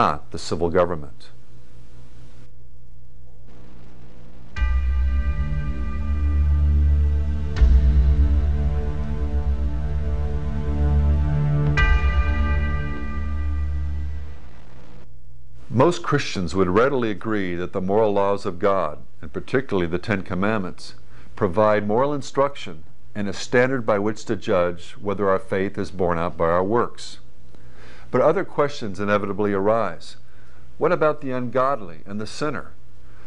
not the civil government. Most Christians would readily agree that the moral laws of God, and particularly the Ten Commandments, provide moral instruction and a standard by which to judge whether our faith is borne out by our works. But other questions inevitably arise. What about the ungodly and the sinner?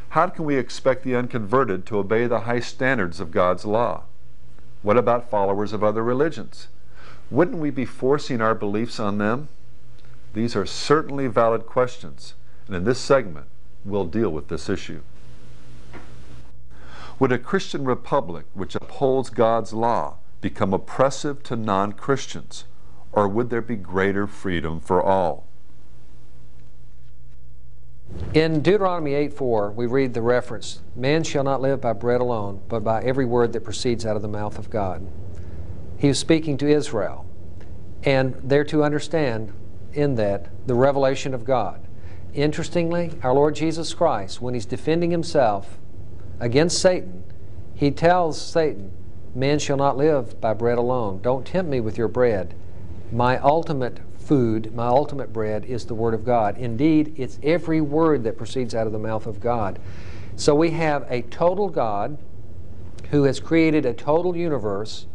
How can we expect the unconverted to obey the high standards of God's law? What about followers of other religions? Wouldn't we be forcing our beliefs on them? These are certainly valid questions, and in this segment, we'll deal with this issue. Would a Christian republic which upholds God's law become oppressive to non Christians, or would there be greater freedom for all? In Deuteronomy 8 4, we read the reference Man shall not live by bread alone, but by every word that proceeds out of the mouth of God. He was speaking to Israel, and they're to understand in that the revelation of God. Interestingly, our Lord Jesus Christ, when he's defending himself against Satan, he tells Satan, Man shall not live by bread alone. Don't tempt me with your bread. My ultimate food, my ultimate bread is the Word of God. Indeed, it's every word that proceeds out of the mouth of God. So we have a total God who has created a total universe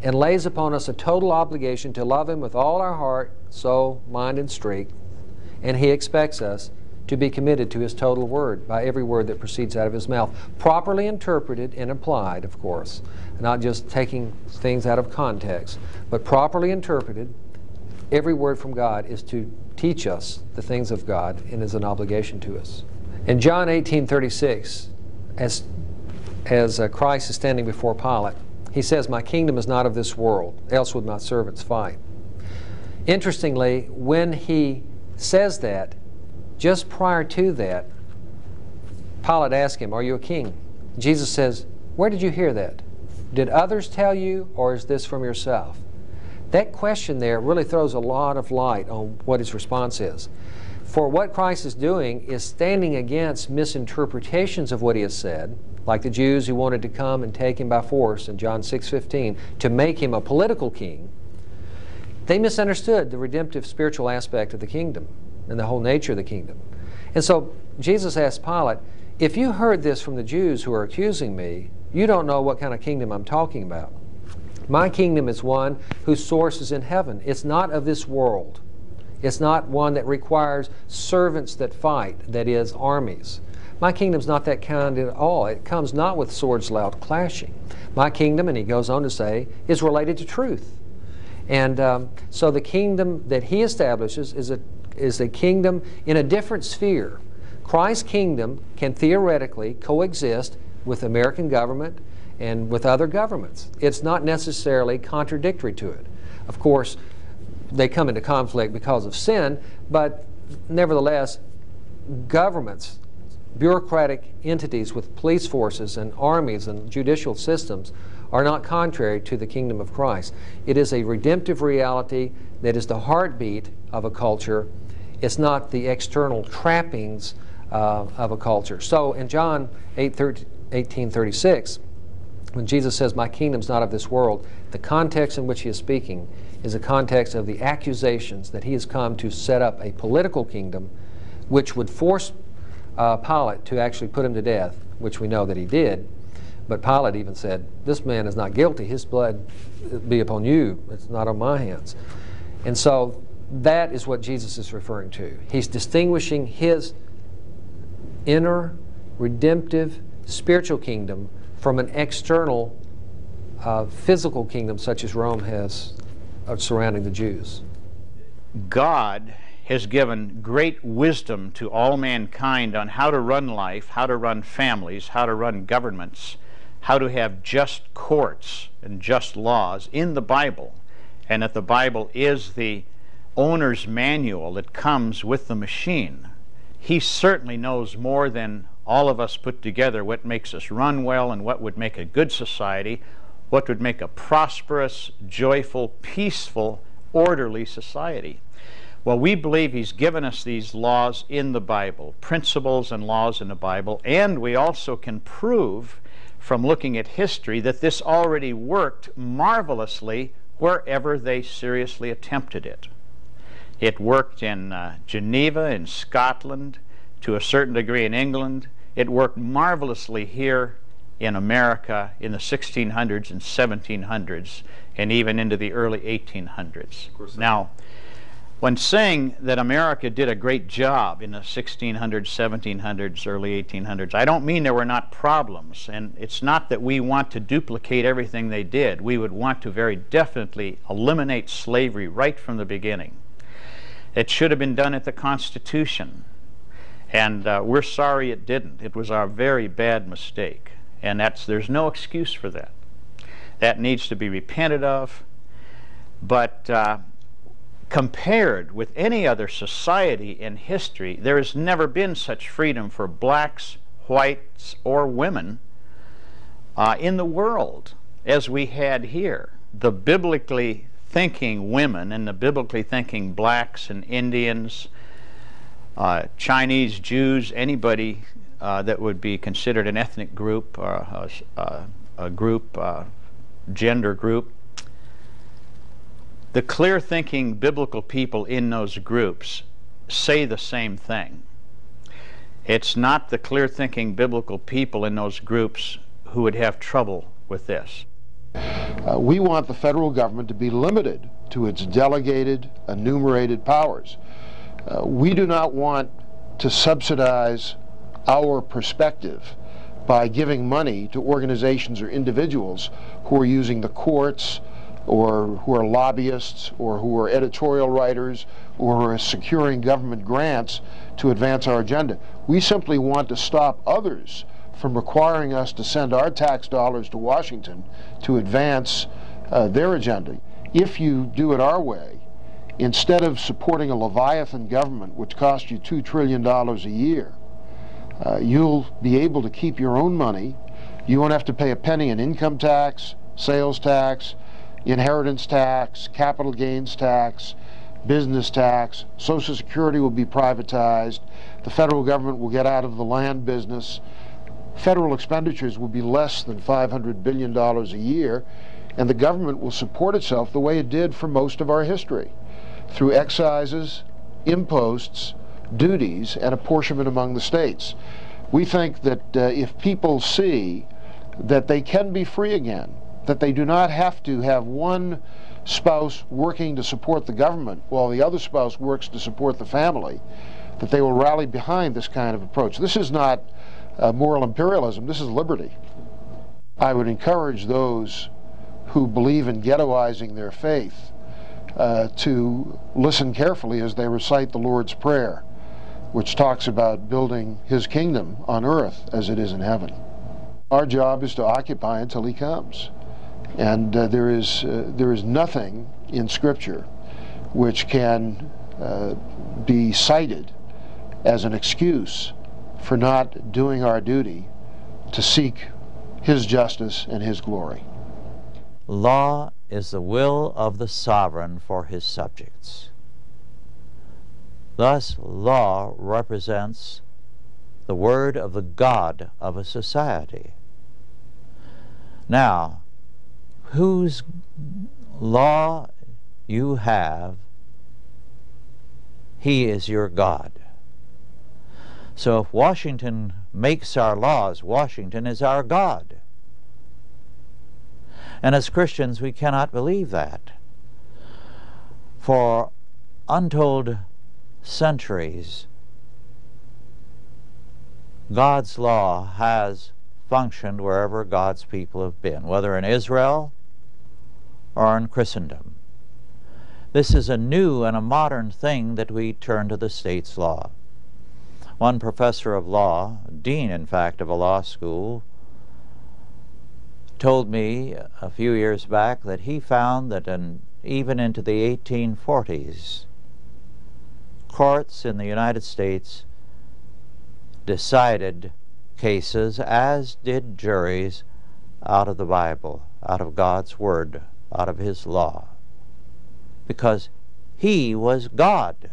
and lays upon us a total obligation to love Him with all our heart, soul, mind, and strength. And He expects us to be committed to His total word by every word that proceeds out of His mouth, properly interpreted and applied, of course, not just taking things out of context, but properly interpreted. Every word from God is to teach us the things of God and is an obligation to us. In John 18:36, as as uh, Christ is standing before Pilate, he says, My kingdom is not of this world, else would my servants fight. Interestingly, when he says that, just prior to that, Pilate asked him, Are you a king? Jesus says, Where did you hear that? Did others tell you, or is this from yourself? That question there really throws a lot of light on what his response is. For what Christ is doing is standing against misinterpretations of what he has said, like the Jews who wanted to come and take him by force in John 6:15 to make him a political king. They misunderstood the redemptive spiritual aspect of the kingdom and the whole nature of the kingdom. And so Jesus asked Pilate, if you heard this from the Jews who are accusing me, you don't know what kind of kingdom I'm talking about. My kingdom is one whose source is in heaven. It's not of this world. It's not one that requires servants that fight, that is, armies. My kingdom's not that kind at all. It comes not with swords loud clashing. My kingdom, and he goes on to say, is related to truth. And um, so the kingdom that he establishes is a, is a kingdom in a different sphere. Christ's kingdom can theoretically coexist with American government and with other governments. It's not necessarily contradictory to it. Of course, they come into conflict because of sin, but nevertheless, governments, bureaucratic entities with police forces and armies and judicial systems are not contrary to the kingdom of Christ. It is a redemptive reality that is the heartbeat of a culture. It's not the external trappings uh, of a culture. So in John 8, 13, 18 36, when Jesus says, My kingdom's not of this world, the context in which he is speaking is a context of the accusations that he has come to set up a political kingdom which would force uh, Pilate to actually put him to death, which we know that he did. But Pilate even said, This man is not guilty. His blood be upon you. It's not on my hands. And so that is what Jesus is referring to. He's distinguishing his inner, redemptive, spiritual kingdom from an external, uh, physical kingdom such as Rome has uh, surrounding the Jews. God has given great wisdom to all mankind on how to run life, how to run families, how to run governments, how to have just courts and just laws in the Bible, and that the Bible is the owner's manual that comes with the machine. He certainly knows more than all of us put together what makes us run well and what would make a good society, what would make a prosperous, joyful, peaceful, orderly society. Well, we believe He's given us these laws in the Bible, principles and laws in the Bible, and we also can prove from looking at history that this already worked marvelously wherever they seriously attempted it. It worked in uh, Geneva, in Scotland, to a certain degree in England. It worked marvelously here in America in the 1600s and 1700s, and even into the early 1800s. Now, when saying that America did a great job in the 1600s, 1700s, early 1800s, I don't mean there were not problems. And it's not that we want to duplicate everything they did. We would want to very definitely eliminate slavery right from the beginning. It should have been done at the Constitution. And uh, we're sorry it didn't. It was our very bad mistake. And that's, there's no excuse for that. That needs to be repented of. But uh, compared with any other society in history, there has never been such freedom for blacks, whites, or women uh, in the world as we had here. The biblically thinking women and the biblically thinking blacks and Indians, uh, Chinese, Jews, anybody uh, that would be considered an ethnic group or a, a, a group, uh, gender group, the clear thinking biblical people in those groups say the same thing. It's not the clear thinking biblical people in those groups who would have trouble with this. Uh, we want the federal government to be limited to its delegated, enumerated powers. Uh, we do not want to subsidize our perspective by giving money to organizations or individuals who are using the courts, or who are lobbyists or who are editorial writers or who are securing government grants to advance our agenda. We simply want to stop others from requiring us to send our tax dollars to Washington to advance uh, their agenda. If you do it our way, instead of supporting a Leviathan government, which costs you $2 trillion a year, uh, you'll be able to keep your own money. You won't have to pay a penny in income tax, sales tax, inheritance tax, capital gains tax, business tax, Social Security will be privatized, the federal government will get out of the land business, federal expenditures will be less than $500 billion a year, and the government will support itself the way it did for most of our history through excises, imposts, duties, and apportionment among the states. We think that uh, if people see that they can be free again, that they do not have to have one spouse working to support the government while the other spouse works to support the family, that they will rally behind this kind of approach. This is not uh, moral imperialism, this is liberty. I would encourage those who believe in ghettoizing their faith uh, to listen carefully as they recite the Lord's Prayer, which talks about building His kingdom on earth as it is in heaven. Our job is to occupy until He comes. And uh, there is uh, there is nothing in Scripture which can uh, be cited as an excuse for not doing our duty to seek His justice and His glory. Law is the will of the sovereign for his subjects. Thus, law represents the word of the God of a society. Now, whose law you have, he is your God. So if Washington makes our laws, Washington is our God. And as Christians, we cannot believe that. For untold centuries, God's law has functioned wherever God's people have been, whether in Israel or in Christendom. This is a new and a modern thing that we turn to the state's law. One professor of law, dean in fact of a law school, told me a few years back that he found that in, even into the 1840s, courts in the United States decided cases, as did juries, out of the Bible, out of God's Word, out of His law. Because He was God.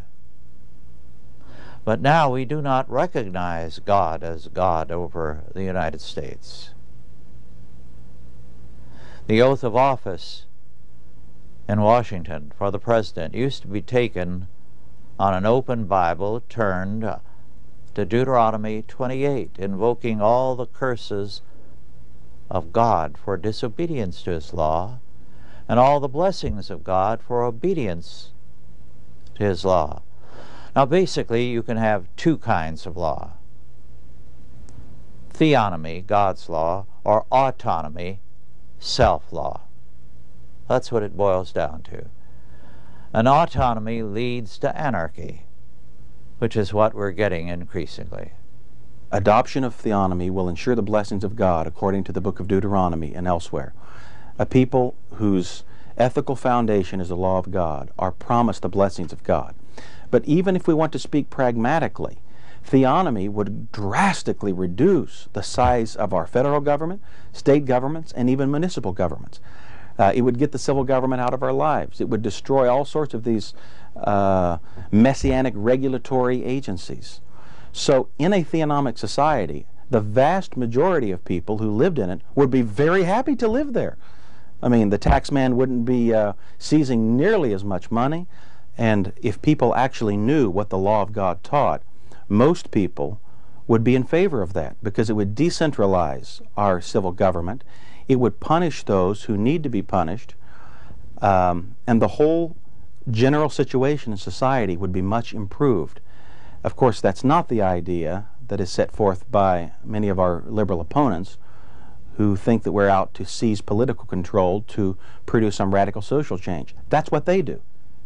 But now we do not recognize God as God over the United States. The oath of office in Washington for the president used to be taken on an open Bible turned to Deuteronomy 28, invoking all the curses of God for disobedience to his law and all the blessings of God for obedience to his law. Now, basically, you can have two kinds of law theonomy, God's law, or autonomy, self law. That's what it boils down to. An autonomy leads to anarchy, which is what we're getting increasingly. Adoption of theonomy will ensure the blessings of God according to the book of Deuteronomy and elsewhere. A people whose ethical foundation is the law of God are promised the blessings of God. But even if we want to speak pragmatically, theonomy would drastically reduce the size of our federal government, state governments, and even municipal governments. Uh, it would get the civil government out of our lives. It would destroy all sorts of these uh, messianic regulatory agencies. So, in a theonomic society, the vast majority of people who lived in it would be very happy to live there. I mean, the tax man wouldn't be uh, seizing nearly as much money. And if people actually knew what the law of God taught, most people would be in favor of that because it would decentralize our civil government it would punish those who need to be punished, um, and the whole general situation in society would be much improved. Of course, that's not the idea that is set forth by many of our liberal opponents who think that we're out to seize political control to produce some radical social change. That's what they do.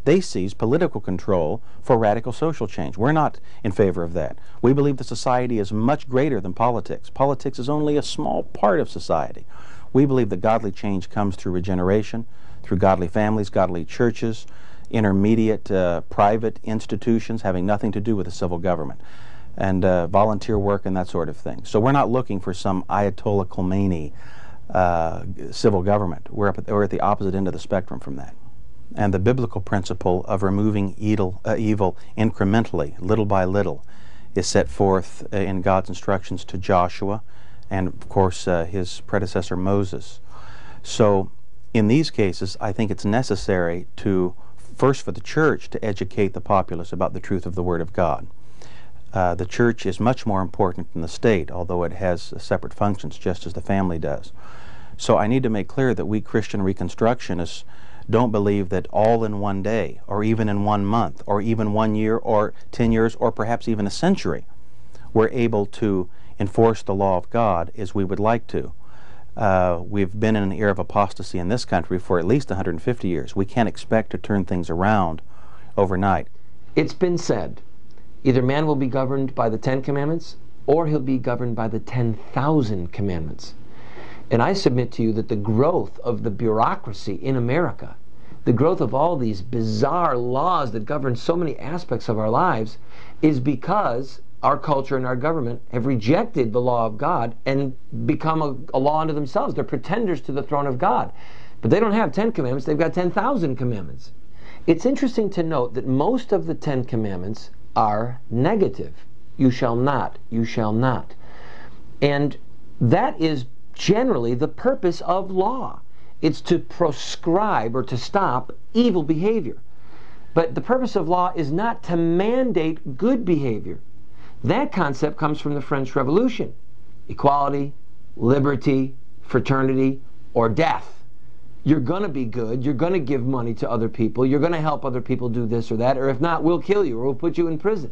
They seize political control for radical social change. We're not in favor of that. We believe that society is much greater than politics. Politics is only a small part of society. We believe that godly change comes through regeneration, through godly families, godly churches, intermediate uh, private institutions having nothing to do with the civil government, and uh, volunteer work and that sort of thing. So we're not looking for some Ayatollah Khomeini uh, civil government. We're, at, we're at the opposite end of the spectrum from that. And the biblical principle of removing evil, uh, evil incrementally, little by little, is set forth uh, in God's instructions to Joshua and of course uh, his predecessor Moses. So in these cases, I think it's necessary to first for the church to educate the populace about the truth of the Word of God. Uh, the church is much more important than the state, although it has separate functions, just as the family does. So I need to make clear that we Christian Reconstructionists don't believe that all in one day, or even in one month, or even one year, or ten years, or perhaps even a century, we're able to enforce the law of God as we would like to. Uh, we've been in an era of apostasy in this country for at least 150 years. We can't expect to turn things around overnight. It's been said either man will be governed by the Ten Commandments or he'll be governed by the 10,000 commandments. And I submit to you that the growth of the bureaucracy in America, the growth of all these bizarre laws that govern so many aspects of our lives, is because our culture and our government have rejected the law of God and become a, a, law unto themselves. They're pretenders to the throne of God. But they don't have 10 commandments, they've got 10,000 commandments. It's interesting to note that most of the 10 commandments are negative. You shall not, you shall not. And that is generally the purpose of law. It's to proscribe or to stop evil behavior. But the purpose of law is not to mandate good behavior. That concept comes from the French Revolution equality, liberty, fraternity, or death. You're going to be good. You're going to give money to other people. You're going to help other people do this or that. Or if not, we'll kill you or we'll put you in prison.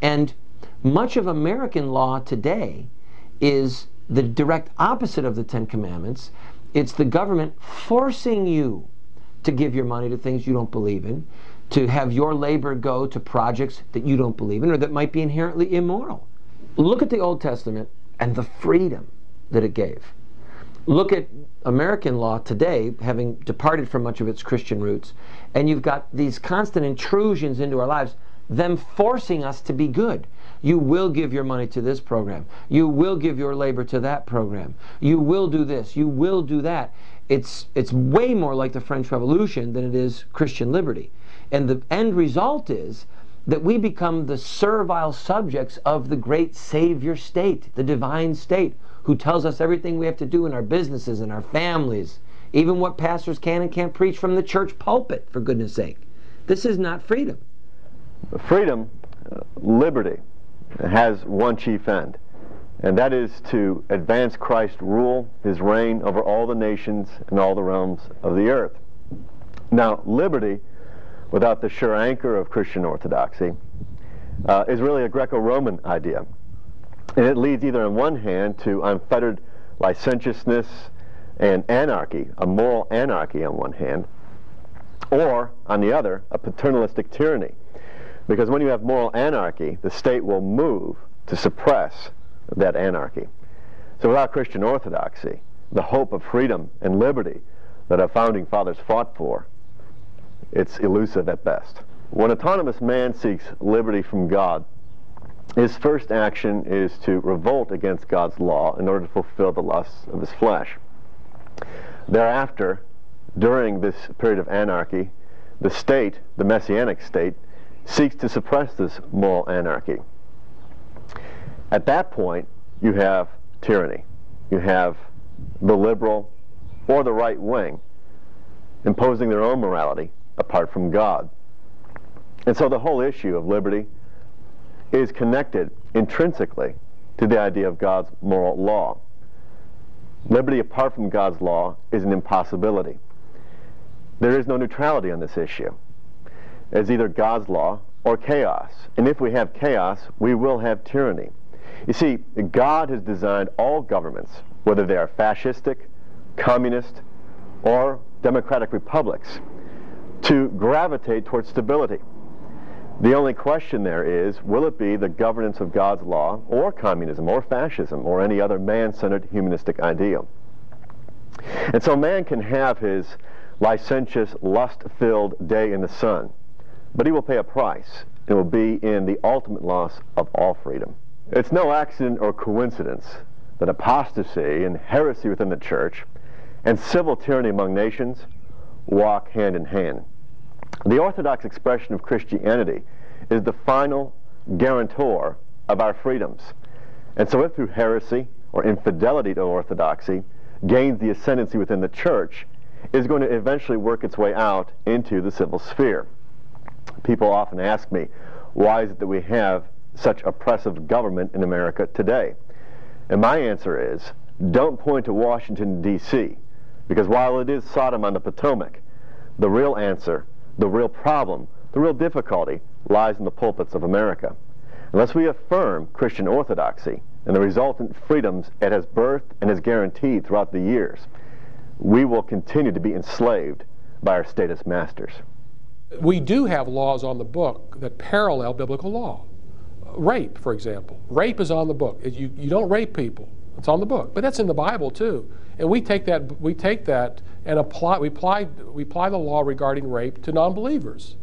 And much of American law today is the direct opposite of the Ten Commandments. It's the government forcing you to give your money to things you don't believe in, to have your labor go to projects that you don't believe in or that might be inherently immoral. Look at the Old Testament and the freedom that it gave. Look at American law today, having departed from much of its Christian roots, and you've got these constant intrusions into our lives, them forcing us to be good. You will give your money to this program. You will give your labor to that program. You will do this. You will do that. It's, it's way more like the French Revolution than it is Christian liberty. And the end result is that we become the servile subjects of the great Savior state, the divine state, who tells us everything we have to do in our businesses and our families, even what pastors can and can't preach from the church pulpit, for goodness sake. This is not freedom. Freedom, uh, liberty, has one chief end, and that is to advance Christ's rule, his reign over all the nations and all the realms of the earth. Now, liberty without the sure anchor of Christian orthodoxy uh, is really a Greco-Roman idea. And it leads either on one hand to unfettered licentiousness and anarchy, a moral anarchy on one hand, or on the other, a paternalistic tyranny. Because when you have moral anarchy, the state will move to suppress that anarchy. So without Christian orthodoxy, the hope of freedom and liberty that our founding fathers fought for it's elusive at best. When autonomous man seeks liberty from God, his first action is to revolt against God's law in order to fulfill the lusts of his flesh. Thereafter, during this period of anarchy, the state, the messianic state, seeks to suppress this moral anarchy. At that point, you have tyranny. You have the liberal or the right wing imposing their own morality apart from God. And so the whole issue of liberty is connected intrinsically to the idea of God's moral law. Liberty apart from God's law is an impossibility. There is no neutrality on this issue. It's either God's law or chaos. And if we have chaos, we will have tyranny. You see, God has designed all governments, whether they are fascistic, communist, or democratic republics, to gravitate towards stability. The only question there is, will it be the governance of God's law, or communism, or fascism, or any other man-centered humanistic ideal? And so man can have his licentious, lust-filled day in the sun, but he will pay a price. It will be in the ultimate loss of all freedom. It's no accident or coincidence that apostasy and heresy within the church and civil tyranny among nations walk hand in hand. The Orthodox expression of Christianity is the final guarantor of our freedoms. And so if through heresy or infidelity to orthodoxy gains the ascendancy within the church, is going to eventually work its way out into the civil sphere. People often ask me, why is it that we have such oppressive government in America today? And my answer is, don't point to Washington, D.C., because while it is Sodom on the Potomac, the real answer the real problem, the real difficulty, lies in the pulpits of America. Unless we affirm Christian orthodoxy and the resultant freedoms it has birthed and has guaranteed throughout the years, we will continue to be enslaved by our status masters. We do have laws on the book that parallel biblical law. Rape, for example. Rape is on the book. You, you don't rape people. It's on the book. But that's in the Bible too. And we take that we take that and apply we apply we apply the law regarding rape to non-believers.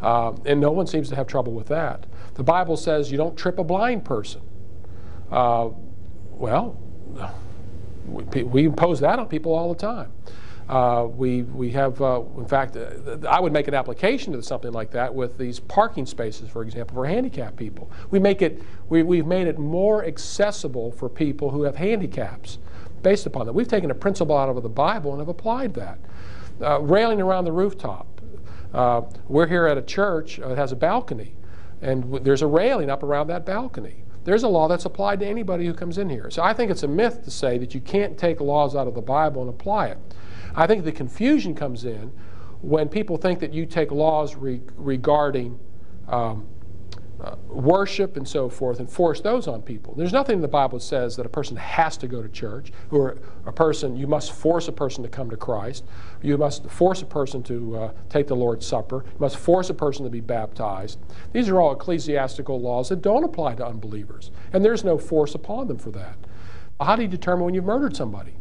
Uh, and no one seems to have trouble with that. The Bible says you don't trip a blind person. Uh, well, we, we, impose that on people all the time. Uh, we, we have, uh, in fact, uh, I would make an application to something like that with these parking spaces, for example, for handicapped people. We make it, we, we've made it more accessible for people who have handicaps based upon that. We've taken a principle out of the Bible and have applied that. Uh, railing around the rooftop. Uh, we're here at a church that has a balcony, and there's a railing up around that balcony. There's a law that's applied to anybody who comes in here. So I think it's a myth to say that you can't take laws out of the Bible and apply it. I think the confusion comes in when people think that you take laws re regarding um, uh, worship and so forth and force those on people. There's nothing in the Bible that says that a person has to go to church or a person, you must force a person to come to Christ. You must force a person to uh, take the Lord's Supper. You must force a person to be baptized. These are all ecclesiastical laws that don't apply to unbelievers, and there's no force upon them for that. How do you determine when you've murdered somebody?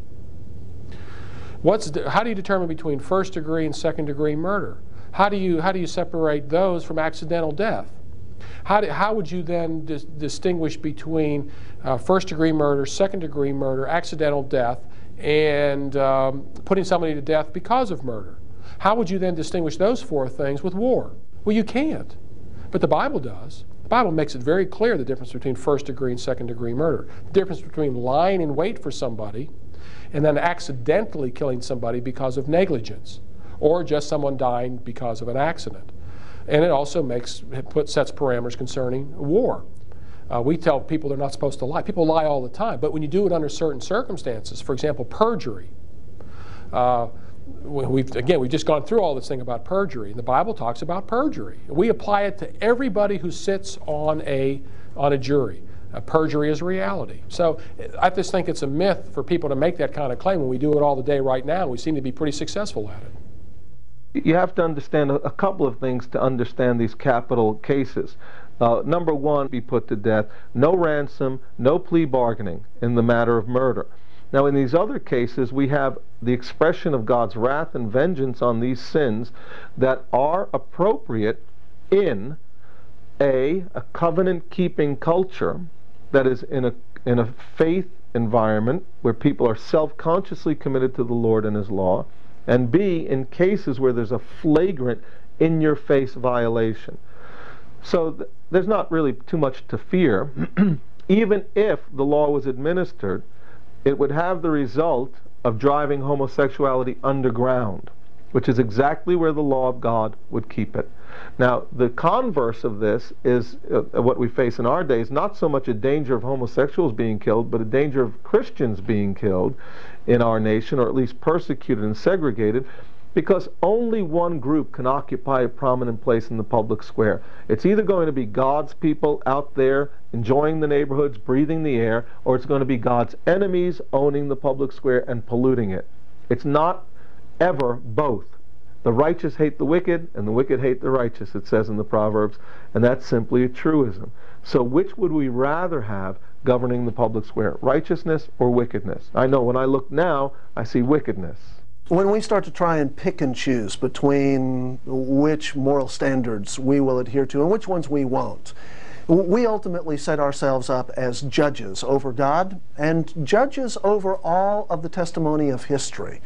What's, how do you determine between first degree and second degree murder? How do you, how do you separate those from accidental death? How, do, how would you then dis distinguish between uh, first degree murder, second degree murder, accidental death, and um, putting somebody to death because of murder? How would you then distinguish those four things with war? Well, you can't. But the Bible does. The Bible makes it very clear the difference between first degree and second degree murder. The difference between lying in wait for somebody and then accidentally killing somebody because of negligence or just someone dying because of an accident. And it also makes it put, sets parameters concerning war. Uh, we tell people they're not supposed to lie. People lie all the time, but when you do it under certain circumstances, for example, perjury. Uh, we've again we've just gone through all this thing about perjury. And the Bible talks about perjury. We apply it to everybody who sits on a on a jury. Uh, perjury is reality. So I just think it's a myth for people to make that kind of claim when we do it all the day right now. We seem to be pretty successful at it. You have to understand a, couple of things to understand these capital cases. Uh, number one, be put to death. No ransom, no plea bargaining in the matter of murder. Now, in these other cases, we have the expression of God's wrath and vengeance on these sins that are appropriate in a, a covenant keeping culture that is in a, in a faith environment where people are self consciously committed to the Lord and His law, and B, in cases where there's a flagrant in your face violation. So th- there's not really too much to fear. Even if the law was administered, it would have the result of driving homosexuality underground, which is exactly where the law of God would keep it. Now, the converse of this is uh, what we face in our days not so much a danger of homosexuals being killed, but a danger of Christians being killed in our nation, or at least persecuted and segregated, because only one group can occupy a prominent place in the public square. It's either going to be God's people out there enjoying the neighborhoods, breathing the air, or it's going to be God's enemies owning the public square and polluting it. It's not ever both. The righteous hate the wicked, and the wicked hate the righteous, it says in the Proverbs, and that's simply a truism. So, which would we rather have governing the public square, righteousness or wickedness? I know when I look now, I see wickedness when we start to try and pick and choose between which moral standards we will adhere to and which ones we won't, we ultimately set ourselves up as judges over God and judges over all of the testimony of history.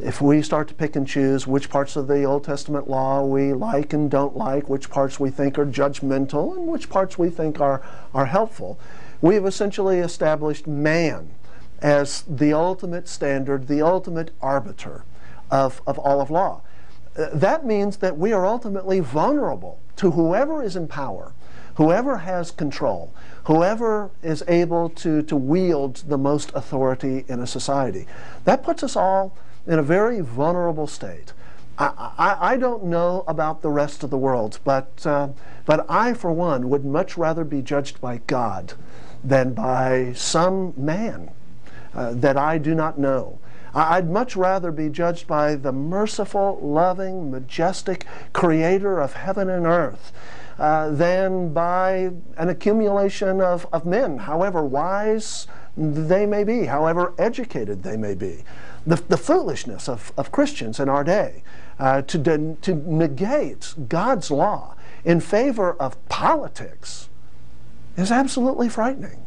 If we start to pick and choose which parts of the Old Testament law we like and don't like, which parts we think are judgmental, and which parts we think are, are helpful, we have essentially established man as the ultimate standard, the ultimate arbiter of, of all of law. Uh, that means that we are ultimately vulnerable to whoever is in power, whoever has control, whoever is able to, to wield the most authority in a society. That puts us all in a very vulnerable state. I, I, I don't know about the rest of the world, but, uh, but I, for one, would much rather be judged by God than by some man uh, that I do not know. I'd much rather be judged by the merciful, loving, majestic creator of heaven and earth uh, than by an accumulation of, of men, however wise they may be, however educated they may be. The, the foolishness of, of Christians in our day uh, to, to negate God's law in favor of politics is absolutely frightening.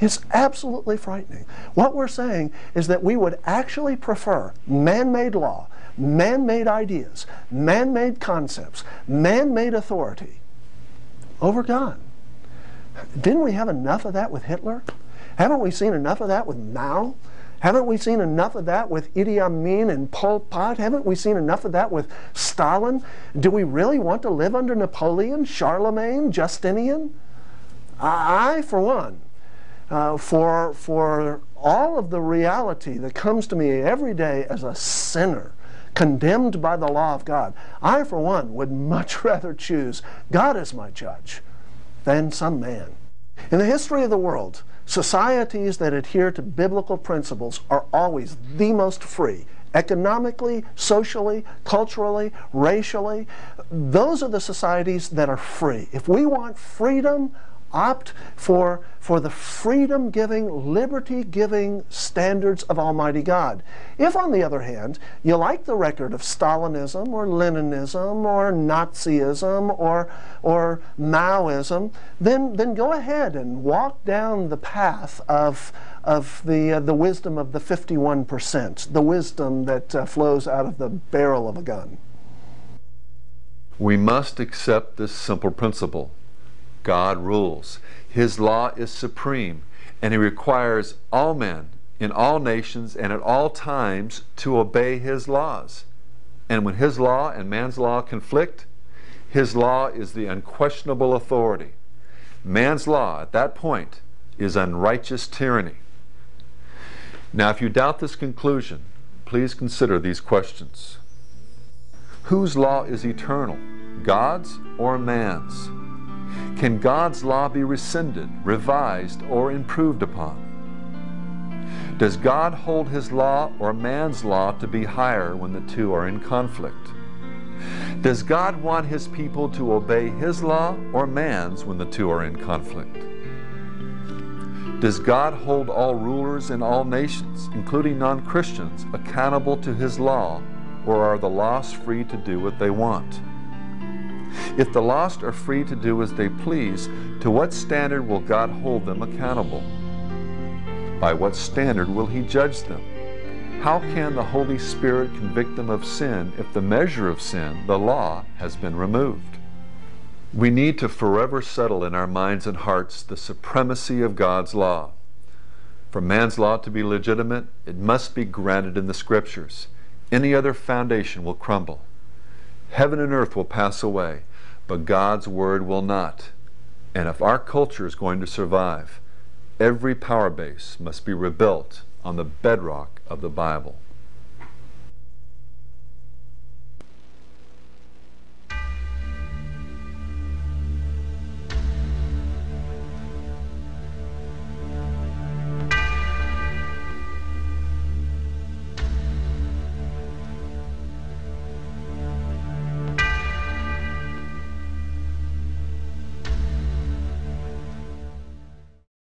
It's absolutely frightening. What we're saying is that we would actually prefer man made law, man made ideas, man made concepts, man made authority over God. Didn't we have enough of that with Hitler? Haven't we seen enough of that with Mao? Haven't we seen enough of that with Idi Amin and Pol Pot? Haven't we seen enough of that with Stalin? Do we really want to live under Napoleon, Charlemagne, Justinian? I, for one, uh, for, for all of the reality that comes to me every day as a sinner, condemned by the law of God, I, for one, would much rather choose God as my judge than some man. In the history of the world, societies that adhere to biblical principles are always the most free economically, socially, culturally, racially. Those are the societies that are free. If we want freedom, opt for, for the freedom giving, liberty giving standards of Almighty God. If, on the other hand, you like the record of Stalinism or Leninism or Nazism or, or Maoism, then, then go ahead and walk down the path of, of the, uh, the wisdom of the 51%, the wisdom that uh, flows out of the barrel of a gun. We must accept this simple principle. God rules. His law is supreme, and He requires all men in all nations and at all times to obey His laws. And when His law and man's law conflict, His law is the unquestionable authority. Man's law, at that point, is unrighteous tyranny. Now, if you doubt this conclusion, please consider these questions. Whose law is eternal, God's or man's? Can God's law be rescinded, revised, or improved upon? Does God hold his law or man's law to be higher when the two are in conflict? Does God want his people to obey his law or man's when the two are in conflict? Does God hold all rulers in all nations, including non Christians, accountable to his law, or are the lost free to do what they want? If the lost are free to do as they please, to what standard will God hold them accountable? By what standard will He judge them? How can the Holy Spirit convict them of sin if the measure of sin, the law, has been removed? We need to forever settle in our minds and hearts the supremacy of God's law. For man's law to be legitimate, it must be granted in the Scriptures. Any other foundation will crumble. Heaven and earth will pass away, but God's Word will not. And if our culture is going to survive, every power base must be rebuilt on the bedrock of the Bible.